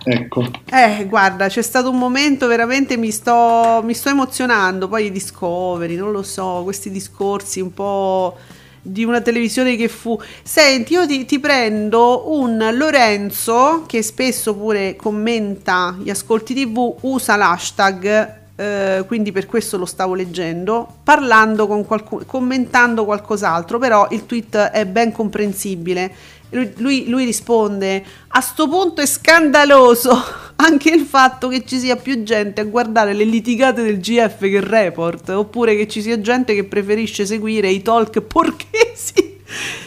Ecco. Eh, guarda, c'è stato un momento veramente mi sto, mi sto emozionando. Poi i Discovery, non lo so, questi discorsi un po' di una televisione che fu. Senti, io ti, ti prendo un Lorenzo che spesso pure commenta gli ascolti TV, usa l'hashtag. Eh, quindi per questo lo stavo leggendo parlando con qualcuno commentando qualcos'altro però il tweet è ben comprensibile lui, lui- lui risponde: A sto punto è scandaloso anche il fatto che ci sia più gente a guardare le litigate del GF che il report, oppure che ci sia gente che preferisce seguire i talk porchesi.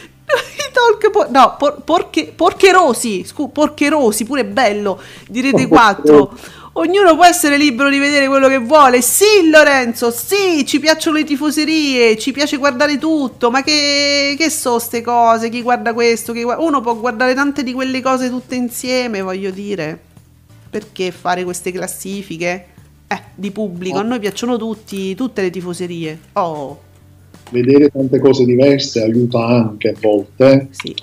Talk po- no, por- porche- porcherosi, scu- porcherosi, pure bello di Rete 4. Ognuno può essere libero di vedere quello che vuole. Sì, Lorenzo, sì, ci piacciono le tifoserie, ci piace guardare tutto, ma che, che so ste cose? Chi guarda questo? Chi gua- Uno può guardare tante di quelle cose tutte insieme, voglio dire. Perché fare queste classifiche? Eh, di pubblico, a noi piacciono tutti, tutte le tifoserie. Oh, Vedere tante cose diverse aiuta anche a volte. eh. sì.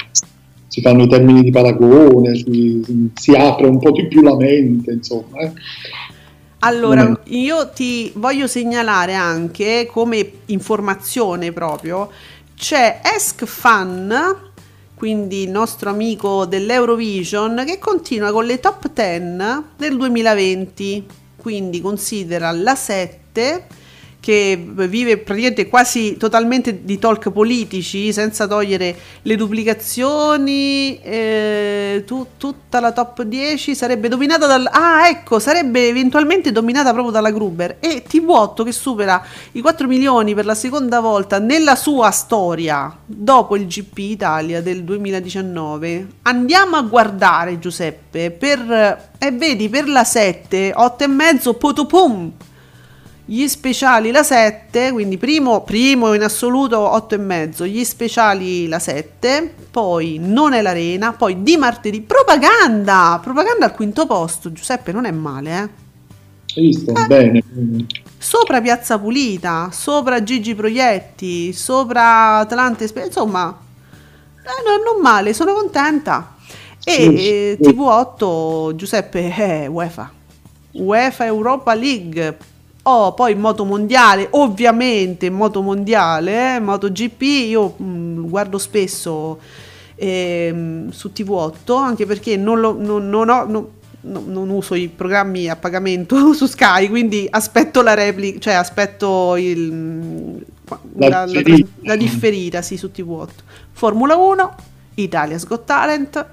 Si fanno i termini di paragone, si, si apre un po' di più la mente, insomma. eh. Allora, io ti voglio segnalare anche come informazione proprio, c'è Esk Fan, quindi il nostro amico dell'Eurovision, che continua con le top 10 del 2020, quindi considera la 7 che vive praticamente quasi totalmente di talk politici senza togliere le duplicazioni eh, tu- tutta la top 10 sarebbe dominata dal ah ecco sarebbe eventualmente dominata proprio dalla Gruber. E TV8 che supera i 4 milioni per la seconda volta nella sua storia dopo il GP Italia del 2019 andiamo a guardare Giuseppe per e vedi per la 7 8 e mezzo potopum gli speciali la 7, quindi primo, primo in assoluto 8 e mezzo, gli speciali la 7, poi non è l'arena, poi di martedì propaganda, propaganda al quinto posto, Giuseppe non è male, eh. Hai visto? Bene. Sopra Piazza Pulita, sopra Gigi Proietti, sopra Atlante, insomma, eh, no, non male, sono contenta. E Sì, eh, sì. TV8, Giuseppe, eh, UEFA, UEFA Europa League. Oh, poi moto mondiale, ovviamente moto mondiale, eh, MotoGP, io mh, guardo spesso ehm, su TV8, anche perché non, lo- non- non ho- non- no- non uso i programmi a pagamento su Sky, quindi aspetto la replica, cioè aspetto il, La la, la- differita. la differita sì, su TV8. Formula 1, Italia's Got Talent,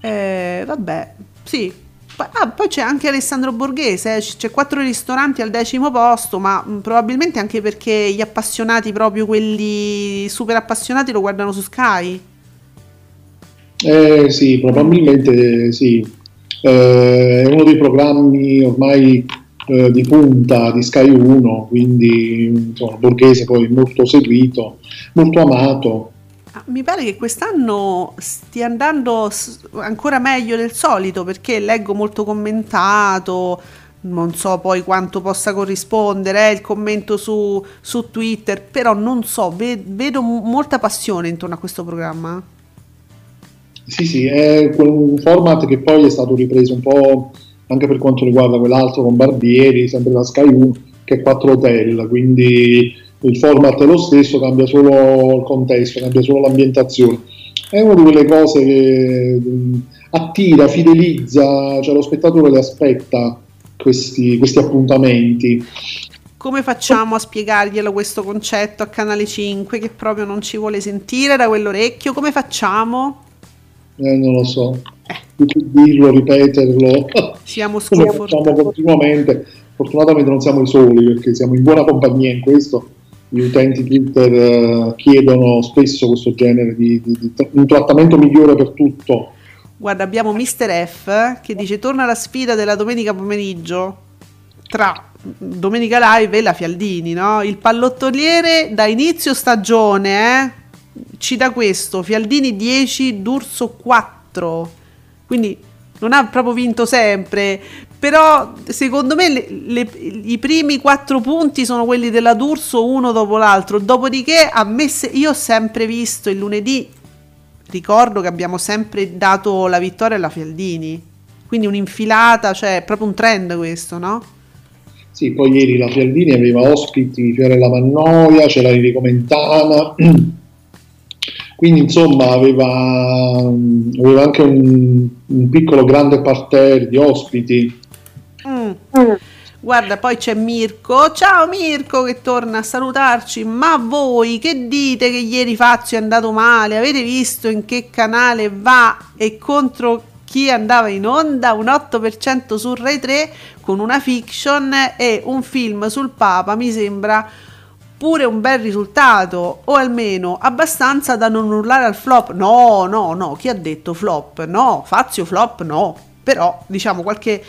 eh, vabbè, sì. Ah, poi c'è anche Alessandro Borghese, eh, c'è quattro ristoranti al decimo posto, ma probabilmente anche perché gli appassionati, proprio quelli super appassionati, lo guardano su Sky. Eh, sì, probabilmente sì. Eh, è uno dei programmi ormai eh, di punta di Sky 1, quindi insomma, Borghese poi molto seguito, molto amato. Mi pare che quest'anno stia andando ancora meglio del solito perché leggo molto commentato, non so poi quanto possa corrispondere eh, il commento su, su Twitter, però non so, ve- vedo m- molta passione intorno a questo programma. Sì, sì, è un format che poi è stato ripreso un po' anche per quanto riguarda quell'altro con Barbieri, sempre da Sky 1, che è 4 Hotel, quindi il format è lo stesso, cambia solo il contesto, cambia solo l'ambientazione. È una di quelle cose che attira, fidelizza, cioè lo spettatore le aspetta questi, questi appuntamenti. Come facciamo a spiegarglielo questo concetto a Canale 5 che proprio non ci vuole sentire da quell'orecchio? Come facciamo? Eh, non lo so, dirlo, ripeterlo. Siamo come facciamo sconfortati. continuamente. Fortunatamente non siamo i soli perché siamo in buona compagnia in questo. Gli utenti Twitter eh, chiedono spesso questo genere di, di- di un trattamento migliore per tutto. Guarda, abbiamo Mr. F che dice torna la sfida della domenica pomeriggio tra Domenica Live e la Fialdini, no? Il pallottoliere da inizio stagione, eh? Ci dà questo, Fialdini 10, D'Urso 4. Quindi non ha proprio vinto sempre, però secondo me le- le- i primi quattro punti sono quelli della D'Urso uno dopo l'altro. Dopodiché a me se- io ho sempre visto il lunedì ricordo che abbiamo sempre dato la vittoria alla Fialdini. Quindi un'infilata, cioè è proprio un trend questo, no? Sì, poi ieri la Fialdini aveva ospiti Fiorella Mannoia, c'era Enrico Mentana, quindi insomma aveva, aveva anche un, un piccolo grande parterre di ospiti. Guarda, poi c'è Mirko. Ciao Mirko che torna a salutarci. Ma voi che dite che ieri Fazio è andato male? Avete visto in che canale va e contro chi andava in onda? Un 8% su Rai 3 con una fiction e un film sul Papa. Mi sembra pure un bel risultato o almeno abbastanza da non urlare al flop. No, no, no, chi ha detto flop? No, Fazio flop no. però diciamo qualche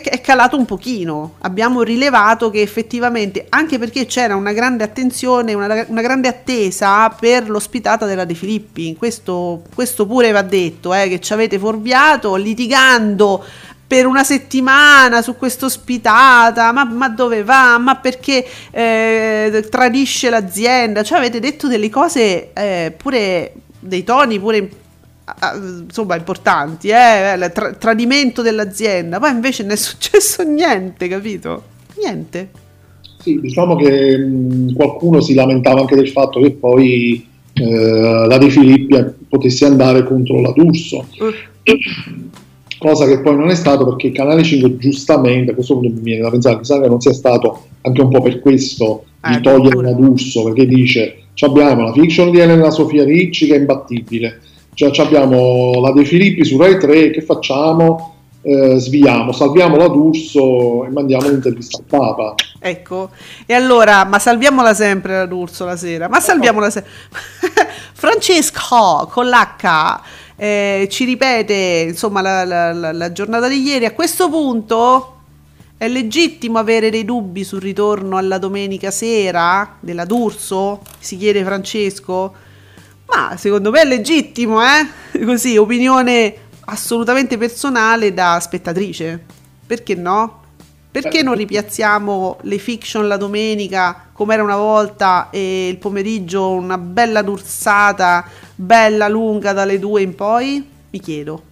è, calato un pochino. Abbiamo rilevato che effettivamente, anche perché c'era una grande attenzione, una, una grande attesa per l'ospitata della De Filippi. Questo, questo pure va detto, eh, che ci avete fuorviato litigando per una settimana su questa ospitata, ma, ma dove va, ma perché eh, tradisce l'azienda, cioè avete detto delle cose eh, pure dei toni pure ah, insomma importanti, eh, il tra- tradimento dell'azienda, poi invece non è successo niente, capito? Niente. Sì, diciamo che mh, qualcuno si lamentava anche del fatto che poi eh, la De Filippi potesse andare contro la D'Urso. Cosa che poi non è stato perché il Canale 5 giustamente, a questo punto mi viene da pensare, sa che non sia stato anche un po' per questo di Eh, togliere la D'Urso, perché dice "Ci abbiamo la fiction di Elena Sofia Ricci che è imbattibile, cioè ci abbiamo la De Filippi su Rai 3, che facciamo? Eh, sviamo, salviamo la D'Urso e mandiamo l'intervista al Papa. Ecco, e allora, ma salviamola sempre la D'Urso la sera, ma salviamola sempre. Francesco con l'H eh, ci ripete insomma la, la- la- la giornata di ieri. A questo punto è legittimo avere dei dubbi sul ritorno alla domenica sera della D'Urso? Si chiede Francesco. Ma secondo me è legittimo, eh? Così, opinione assolutamente personale da spettatrice. Perché no? Perché non ripiazziamo le fiction la domenica come era una volta e il pomeriggio una bella dursata, bella lunga dalle due in poi? Mi chiedo.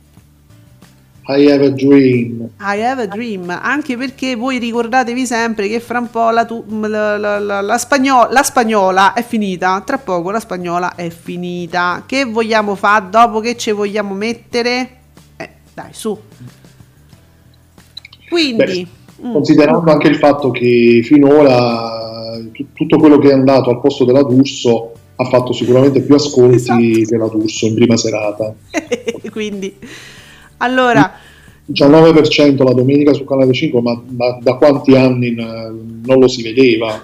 I have a dream. I have a dream, anche perché voi ricordatevi sempre che fra un po' la, tu- la, la- la- spagno- la spagnola è finita, tra poco la spagnola è finita. Che vogliamo fare dopo che ci vogliamo mettere? Eh, dai, su. Quindi, mm, Considerando anche il fatto che finora tu- tutto quello che è andato al posto della D'Urso ha fatto sicuramente più ascolti Esatto. della D'Urso in prima serata. quindi, allora, 19% la domenica su Canale 5, ma da, da quanti anni n- non lo si vedeva?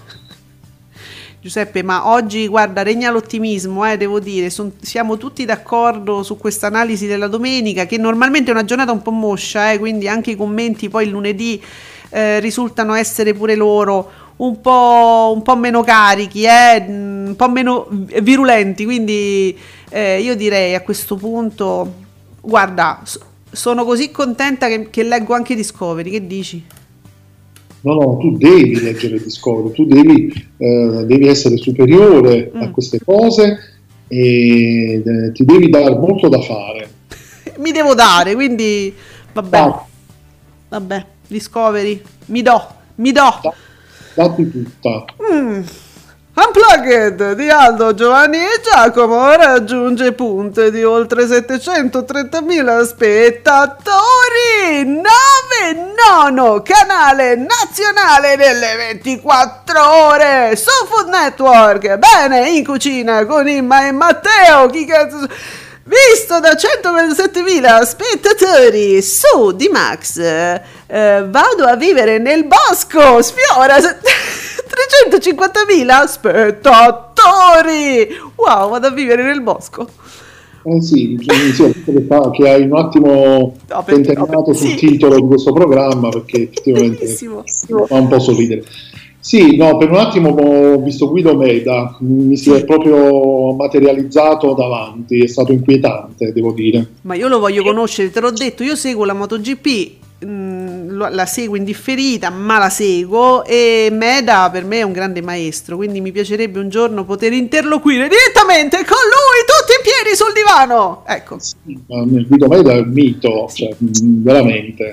Giuseppe, ma oggi guarda, regna l'ottimismo, eh, devo dire, son- siamo tutti d'accordo su questa analisi della domenica, che normalmente è una giornata un po' moscia, eh, quindi anche i commenti poi il lunedì eh, risultano essere pure loro un po', un po' meno carichi, eh, un po' meno virulenti, quindi eh, io direi a questo punto, guarda, sono così contenta che, che leggo anche Discovery, che dici? No, no, tu devi leggere Discovery, tu devi, eh, devi essere superiore a Mm. queste cose e eh, ti devi dare molto da fare. Mi devo dare, quindi vabbè. Ah, Vabbè, Discovery, mi do, mi do. da- datti tutta. Mm. Unplugged di Aldo, Giovanni e Giacomo raggiunge punte di oltre 730.000 spettatori. 9 nono canale nazionale delle 24 ore su Food Network. Bene, in cucina con Imma e Matteo. Chi cazzo... Visto da 127.000 spettatori su D-Max, eh, vado a vivere nel bosco, sfiora 350.000 spettatori. Wow, vado a vivere nel bosco. Eh sì, visto che, hai un attimo No, sul sì. titolo di questo programma perché effettivamente Bellissimo. fa un po' sorridere. Sì, no, per un attimo ho visto Guido Meda, mi si è proprio materializzato davanti, è stato inquietante, devo dire. Ma io lo voglio conoscere, te l'ho detto, io seguo la MotoGP, mm, lo- la seguo in differita, ma la seguo e Meda per me è un grande maestro, quindi mi piacerebbe un giorno poter interloquire direttamente con lui, tutti in piedi sul divano. Ecco, Ma Guido Meda è un mito, cioè, mh, veramente.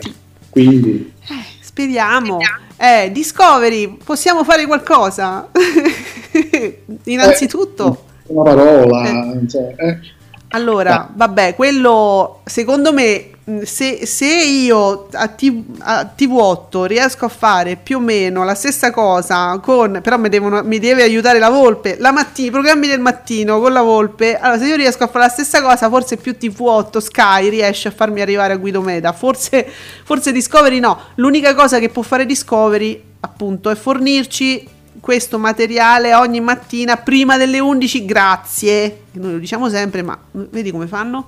Quindi, speriamo. Eh, Discovery, possiamo fare qualcosa? Innanzitutto... una parola, cioè, eh, Allora, vabbè, quello secondo me se, se io a, T- a TV8 riesco a fare più o meno la stessa cosa con però mi, devono- mi deve aiutare la Volpe la mattina, i programmi del mattino con la Volpe allora se io riesco a fare la stessa cosa forse più TV8 Sky riesce a farmi arrivare a Guido Meda. Forse, forse Discovery no. L'unica cosa che può fare Discovery appunto è fornirci questo materiale ogni mattina prima delle 11 grazie noi lo diciamo sempre ma vedi come fanno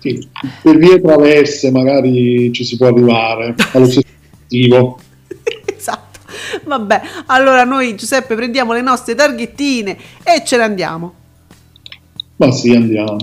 Sì, per vie traverse magari ci si può arrivare allo stesso obiettivo. esatto. Vabbè, allora noi Giuseppe prendiamo le nostre targhettine e ce ne andiamo. Ma sì, andiamo.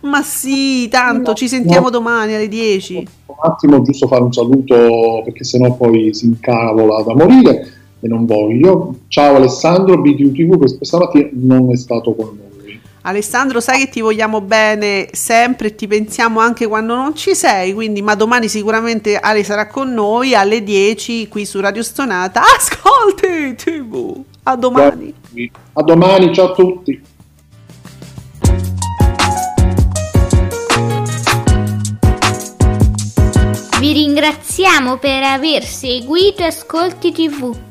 Ma sì, tanto ci sentiamo domani alle 10. Un attimo, giusto fare un saluto perché sennò poi si incavola da morire e non voglio. Ciao Alessandro, BTU TV questa stamattina non è stato con noi. Alessandro, sai che ti vogliamo bene sempre e ti pensiamo anche quando non ci sei, quindi ma domani sicuramente Ale sarà con noi alle 10 qui su Radio Stonata. Ascolti TV. A domani. A domani, ciao a tutti. Vi ringraziamo per aver seguito Ascolti TV.